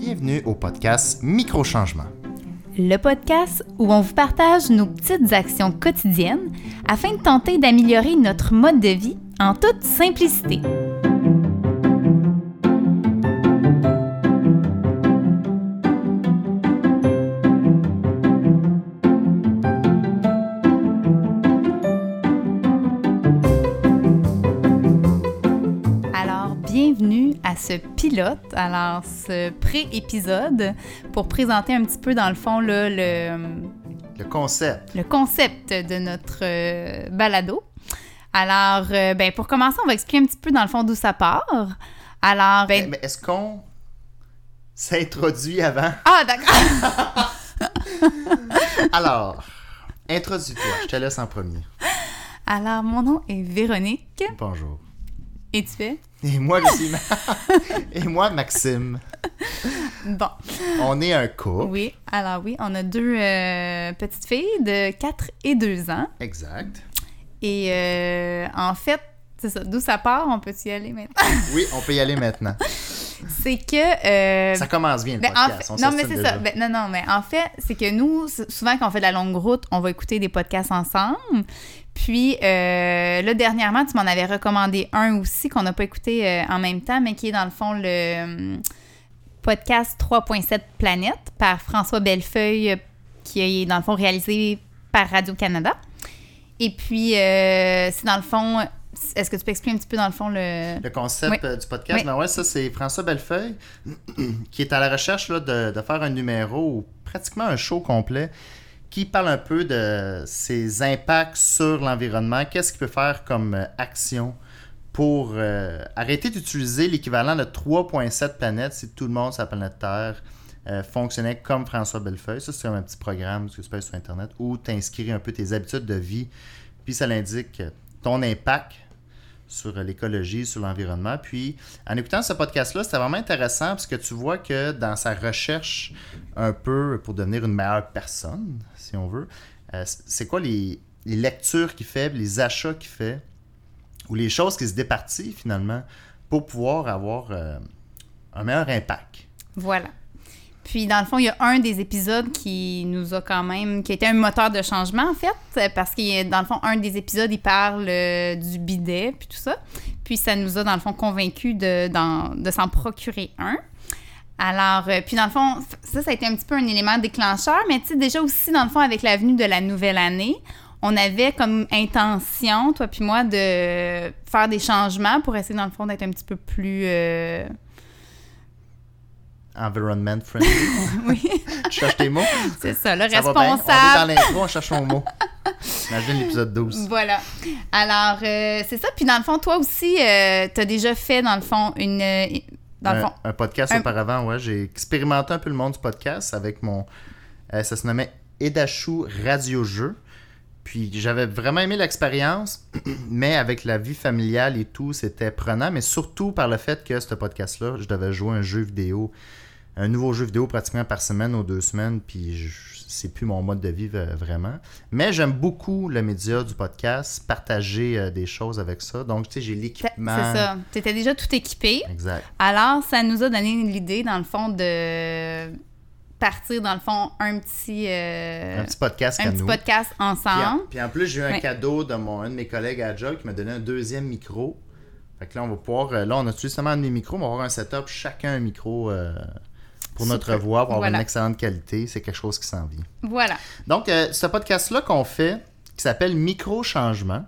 Bienvenue au podcast Microchangement. Le podcast où on vous partage nos petites actions quotidiennes afin de tenter d'améliorer notre mode de vie en toute simplicité. Bienvenue à ce pilote, alors ce pré-épisode pour présenter un petit peu dans le fond là, le, Le concept. le concept de notre euh, balado. Alors, euh, ben, pour commencer, on va expliquer un petit peu dans le fond d'où ça part. Alors, ben, mais est-ce qu'on s'introduit avant? ah d'accord. Alors, introduis-toi. Je te laisse en premier. Alors, mon nom est Véronique. Bonjour. Et tu fais? Et moi, je suis Et moi, Maxime. Bon, On est un couple. oui. Alors oui, on a deux euh, petites filles de 4 et 2 ans. Exact. Et euh, en fait, c'est ça, d'où ça part, on peut y aller maintenant? Oui, on peut y aller maintenant. c'est que... euh, Ça commence bien, le Ben, en fait- on non, mais c'est ça. Ben, non, non, mais en fait, c'est que nous, souvent quand on fait de la longue route, on va écouter des podcasts ensemble. Puis euh, là, dernièrement, tu m'en avais recommandé un aussi qu'on n'a pas écouté euh, en même temps, mais qui est dans le fond le hum, podcast 3.7 Planète par François Bellefeuille, euh, qui est dans le fond réalisé par Radio-Canada. Et puis, euh, c'est dans le fond. Est-ce que tu peux expliquer un petit peu dans le fond le. Le concept Oui. euh, du podcast, Oui. ben ouais, ça c'est François Bellefeuille qui est à la recherche là, de, de faire un numéro ou pratiquement un show complet qui parle un peu de ses impacts sur l'environnement, qu'est-ce qu'il peut faire comme euh, action pour euh, arrêter d'utiliser l'équivalent de 3.7 planètes si tout le monde sur la planète Terre euh, fonctionnait comme François Bellefeuille? Ça, c'est un petit programme que tu sur Internet où tu inscris un peu tes habitudes de vie, puis ça l'indique ton impact sur l'écologie, sur l'environnement. Puis, en écoutant ce podcast-là, c'était vraiment intéressant parce que tu vois que dans sa recherche un peu pour devenir une meilleure personne, si on veut, euh, c'est quoi les, lectures qu'il fait, les achats qu'il fait, ou les choses qui se départit finalement pour pouvoir avoir euh, un meilleur impact? Voilà. Puis, dans le fond, il y a un des épisodes qui nous a quand même. qui été un moteur de changement, en fait, parce que, dans le fond, un des épisodes, il parle euh, du bidet, puis tout ça. Puis, ça nous a, dans le fond, convaincus de, de s'en procurer un. Alors, euh, puis, dans le fond, ça, ça a été un petit peu un élément déclencheur, mais tu sais, déjà aussi, dans le fond, avec la venue de la nouvelle année, on avait comme intention, toi puis moi, de faire des changements pour essayer, dans le fond, d'être un petit peu plus. euh, Environment friendly. Oui, tu cherches tes mots? c'est ça, le Ça va bien. On est responsable. dans l'intro, on cherche nos mots. Imagine l'épisode 12. Voilà. Alors, euh, c'est ça. Puis, dans le fond, toi aussi, tu as déjà fait, dans le fond, une. euh, Dans le un, fond. un podcast un- auparavant, ouais. J'ai expérimenté un peu le monde du podcast avec mon. euh, ça se nommait Edachou Radio Jeu. Puis j'avais vraiment aimé l'expérience, mais avec la vie familiale et tout, c'était prenant, mais surtout par le fait que ce podcast-là, je devais jouer un jeu vidéo, un nouveau jeu vidéo pratiquement par semaine ou deux semaines, puis c'est plus mon mode de vie euh, vraiment. Mais j'aime beaucoup le média du podcast, partager euh, des choses avec ça. Donc, tu sais, j'ai C'est l'équipement. ça. Tu étais déjà tout équipé. Exact. Alors, ça nous a donné l'idée, dans le fond, de partir, dans le fond, un petit, euh, Un petit podcast un petit nous. podcast Puis en, ensemble. puis en plus, j'ai eu un cadeau de mon, un de mes collègues à Job qui m'a donné un deuxième micro. Fait que là, on va pouvoir. Là, on a justement un de mes micros, mais on va avoir un setup, chacun un micro euh, pour notre voix, pour avoir Voilà. une excellente qualité. C'est quelque chose qui s'en vient. Voilà. Donc, euh, ce podcast-là qu'on fait, qui s'appelle Micro-changement,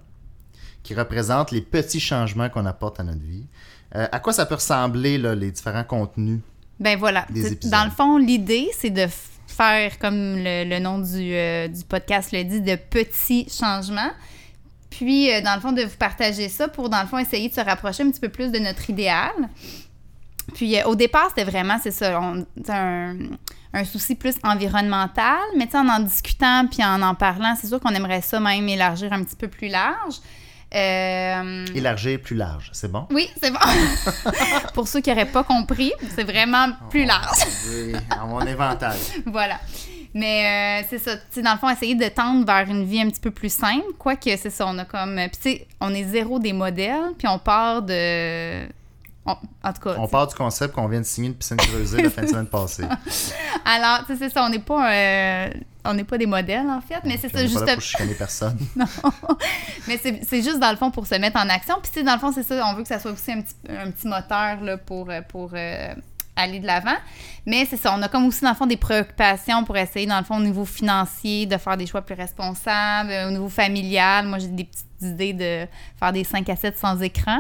qui représente les petits changements qu'on apporte à notre vie. Euh, à quoi ça peut ressembler, là, les différents contenus? Ben voilà. Des C'est- épisodes. Dans le fond, l'idée, c'est de faire, comme le, le nom du, euh, du podcast le dit, de petits changements. Puis, euh, dans le fond, de vous partager ça pour, dans le fond, essayer de se rapprocher un petit peu plus de notre idéal. Puis, euh, au départ, c'était vraiment, c'est ça, on- un, un souci plus environnemental, mais en en discutant puis en en parlant, c'est sûr qu'on aimerait ça même élargir un petit peu plus large. Euh, Élargir plus large, c'est bon? oui, c'est bon. Pour ceux qui n'auraient pas compris, c'est vraiment plus large. Oui, à mon inventaire. voilà. Mais euh, c'est ça, tu dans le fond, essayer de tendre vers une vie un petit peu plus simple, quoique c'est ça, on a comme... Puis tu sais, on est zéro des modèles, puis on part de On- en tout cas, On part du concept qu'on vient de signer une piscine creusée la fin de semaine passée. alors, tu sais, c'est ça, on n'est pas, euh, on n'est pas des modèles, en fait, mais c'est ça, juste pas là pour personne. Mais c'est juste dans le fond pour se mettre en action. Puis, tu sais, dans le fond, c'est ça, on veut que ça soit aussi un petit, un petit moteur là, pour, euh, pour euh, aller de l'avant. Mais c'est ça, on a comme aussi, dans le fond, des préoccupations pour essayer, dans le fond, au niveau financier, de faire des choix plus responsables. Au niveau familial, moi, j'ai des petites idées de faire des 5 à 7 sans écran.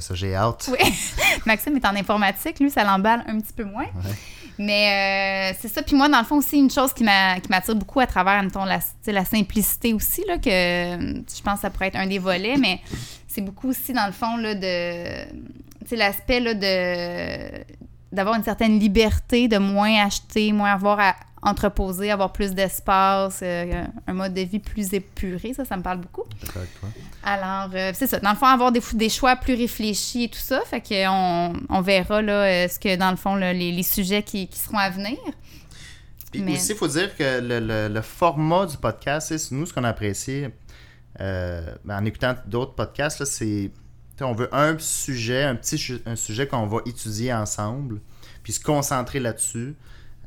Ça, j'ai hâte. Oui. Maxime est en informatique, lui, ça l'emballe un petit peu moins. Ouais. Mais euh, c'est ça. Puis moi, dans le fond, aussi, une chose qui m'a- qui m'attire beaucoup à travers, mettons, la, la simplicité aussi, là, que euh, je pense que ça pourrait être un des volets, mais c'est beaucoup aussi, dans le fond, là, de. L'aspect, de d'avoir une certaine liberté, de moins acheter, moins avoir à entreposer, avoir plus d'espace, euh, un mode de vie plus épuré, ça, ça me parle beaucoup. D'accord avec toi. Alors, euh, c'est ça. Dans le fond, avoir des, des choix plus réfléchis et tout ça. Fait qu'on on verra là, euh, ce que, dans le fond, là, les, les sujets qui, qui seront à venir. Puis Mais- aussi, il faut dire que le, le- le format du podcast, c'est nous, ce qu'on a apprécié euh, en écoutant d'autres podcasts, là, c'est. On veut un sujet, un petit sujet qu'on va étudier ensemble, puis se concentrer là-dessus.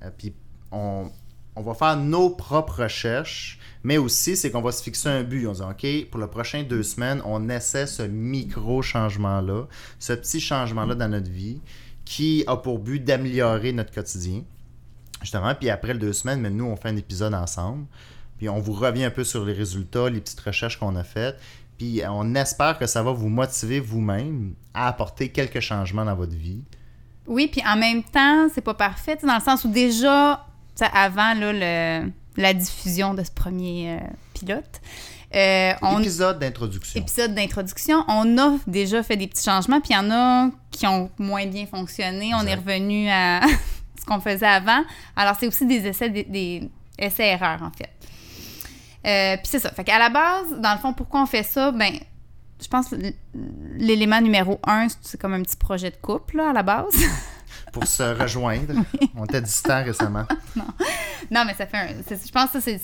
Euh, puis on, on va faire nos propres recherches, mais aussi, c'est qu'on va se fixer un but. On dit, OK, pour les prochaines deux semaines, on essaie ce micro-changement-là, ce petit changement-là dans notre vie, qui a pour but d'améliorer notre quotidien. Justement, puis après les deux semaines, mais nous, on fait un épisode ensemble. Puis on vous revient un peu sur les résultats, les petites recherches qu'on a faites. Puis on espère que ça va vous motiver vous-même à apporter quelques changements dans votre vie. Oui, puis en même temps, c'est pas parfait, dans le sens où déjà, avant là, le- la diffusion de ce premier euh, pilote, euh, on, Épisode d'introduction. épisode d'introduction, on a déjà fait des petits changements, puis il y en a qui ont moins bien fonctionné. On est revenu à ce qu'on faisait avant. Alors, c'est aussi des essais, des, des essais-erreurs, en fait. Euh, puis c'est ça. Fait qu'à la base, dans le fond, pourquoi on fait ça? Ben, je pense l'élément numéro un, c'est comme un petit projet de couple, là, à la base. Pour se rejoindre. On était distants récemment. Non, mais ça fait un. Je pense que c'est-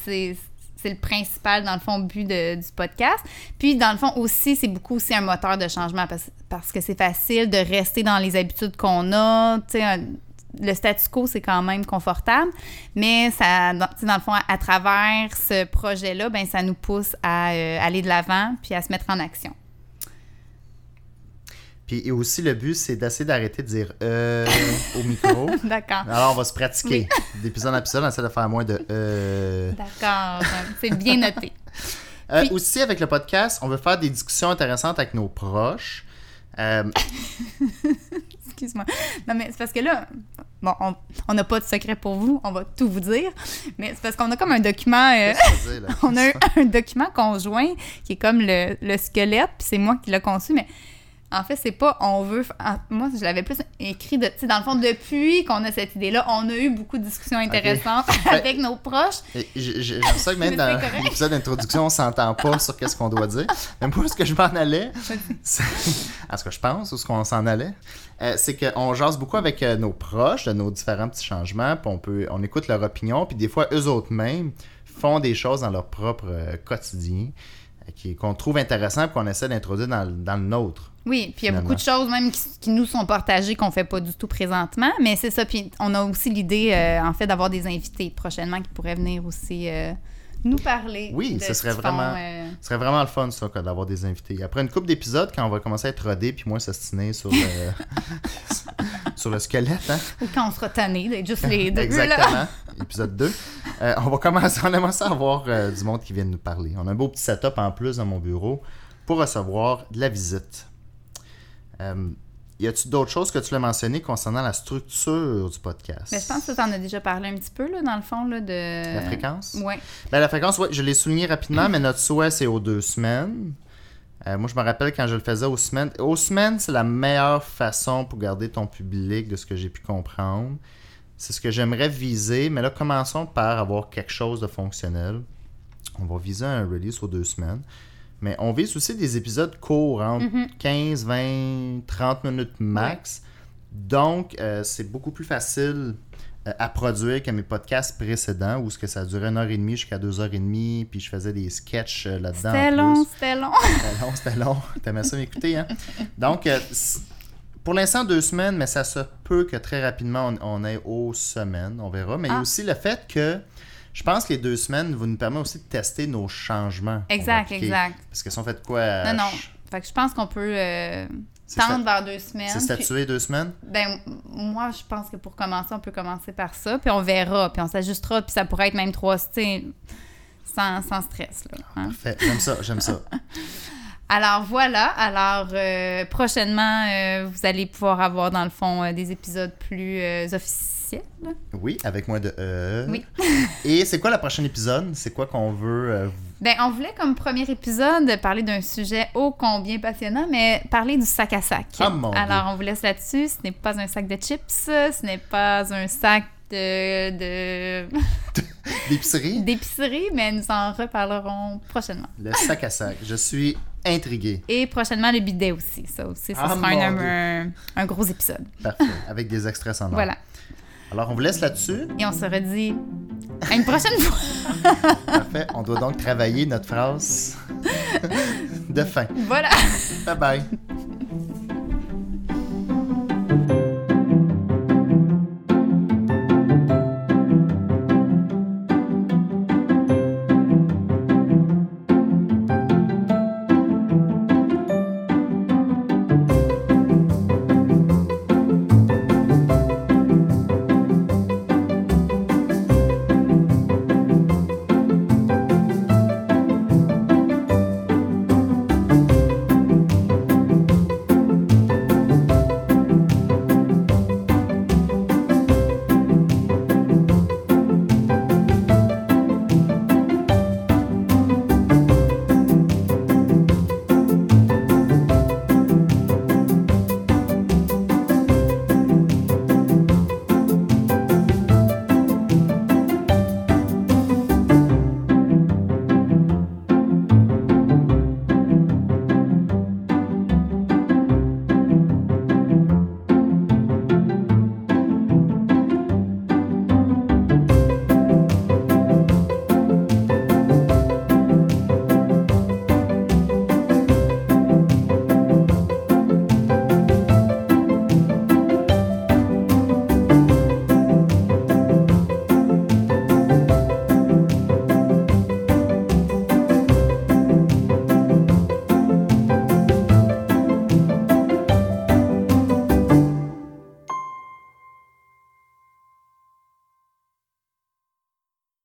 c'est le principal, dans le fond, but de- du podcast. Puis, dans le fond, aussi, c'est beaucoup aussi un moteur de changement parce, parce que c'est facile de rester dans les habitudes qu'on a. Tu sais, le statu quo, c'est quand même confortable, mais ça, dans, dans le fond, à, à travers ce projet-là, ben, ça nous pousse à euh, aller de l'avant puis à se mettre en action. Puis et aussi, le but, c'est d'essayer d'arrêter de dire euh au micro. D'accord. Alors, on va se pratiquer. D'épisode en épisode, on essaie de faire moins de euh. D'accord. c'est bien noté. Euh, Puis- Aussi, avec le podcast, on veut faire des discussions intéressantes avec nos proches. Euh, Excuse-moi. Non, mais c'est parce que là, bon, on- n'a pas de secret pour vous, on va tout vous dire, mais c'est parce qu'on a comme un document, euh, là? on a un, un document conjoint qui est comme le, le squelette, puis c'est moi qui l'ai conçu, mais en fait, c'est pas on veut. moi, je l'avais plus écrit, de, tu sais, dans le fond, depuis qu'on a cette idée-là, on a eu beaucoup de discussions intéressantes avec nos proches. J'aime ça que même dans l'épisode d'introduction, on s'entend pas sur qu'est-ce qu'on doit dire. Mais moi, ce que je m'en allais, à ce que je pense, ou ce qu'on s'en allait, euh, c'est qu'on jase beaucoup avec euh, nos proches de nos différents petits changements, puis on, peut, on écoute leur opinion, puis des fois, eux autres mêmes font des choses dans leur propre euh, quotidien qu'on trouve intéressant puis qu'on essaie d'introduire dans, le- dans le nôtre. Oui, puis il y a beaucoup de choses même qui, qui nous sont partagées qu'on fait pas du tout présentement, mais c'est ça. Puis on a aussi l'idée, euh, en fait, d'avoir des invités prochainement qui pourraient venir aussi euh, nous parler. Oui, de ce serait font, vraiment- euh, Ce serait vraiment le fun, ça, d'avoir des invités. Après une couple d'épisodes, quand on va commencer à être rodé puis moins s'ostiner sur sur le squelette, hein? ou quand on sera tanné d'être juste les deux. là. Exactement. Épisode 2. Euh, on va commencer, on aimerait ça avoir euh, du monde qui vient nous parler. On a un beau petit setup en plus dans mon bureau pour recevoir de la visite. Euh, y a-tu d'autres choses que tu voulais mentionner concernant la structure du podcast? Mais je pense que tu en as déjà parlé un petit peu, là, dans le fond, là, de... La fréquence? Ouais. Ben, la fréquence, ouais, je l'ai souligné rapidement, mais notre souhait, c'est aux deux semaines. Euh, moi, je me rappelle quand je le faisais aux semaines. Aux semaines, c'est la meilleure façon pour garder ton public, de ce que j'ai pu comprendre. C'est ce que j'aimerais viser, mais là, commençons par avoir quelque chose de fonctionnel. On va viser un release aux deux semaines. Mais on vise aussi des épisodes courts, entre 15, 20, 30 minutes max. Donc, euh, c'est beaucoup plus facile à produire que mes podcasts précédents où ce que ça durait une heure et demie jusqu'à deux heures et demie, puis je faisais des sketchs euh, là-dedans. C'était long, c'était long. C'était long, c'était long. T'aimais ça m'écouter, hein? Donc, euh, pour l'instant, deux semaines, mais ça se peut que très rapidement, on, ait aux semaines. On verra. Mais il y a Ah. aussi le fait que je pense que les deux semaines vous nous permet aussi de tester nos changements. Exact, exact. Parce que si on fait de quoi. Non, non. Fait que je pense qu'on peut euh, Tendre vers deux semaines. C'est statué deux semaines? Ben, moi, je pense que pour commencer, on peut commencer par ça, puis on verra, puis on s'ajustera, puis ça pourrait être même trois, sans, sans stress, là. hein. Parfait. J'aime ça, j'aime ça. Alors, voilà. Alors, euh, prochainement, euh, vous allez pouvoir avoir, dans le fond, euh, des épisodes plus officiels. Oui, avec moins de E. Oui. Et c'est quoi le prochain épisode? C'est quoi qu'on veut. euh, Ben, on voulait, comme premier épisode, parler d'un sujet ô combien passionnant, mais parler du sac à sac. Ah, mon Alors, on vous laisse là-dessus. Ce n'est pas un sac de chips, ce n'est pas un sac de... de... d'épicerie? d'épicerie, mais nous en reparlerons prochainement. Le sac à sac. Je suis intrigué. Et prochainement, le bidet aussi. Ça aussi, ça Ah, sera un, un gros épisode. Parfait. Avec des extraits sonores. Voilà. Alors, on vous laisse là-dessus. Et on se redit à une prochaine fois. Parfait. On doit donc travailler notre phrase de fin. Voilà. Bye bye.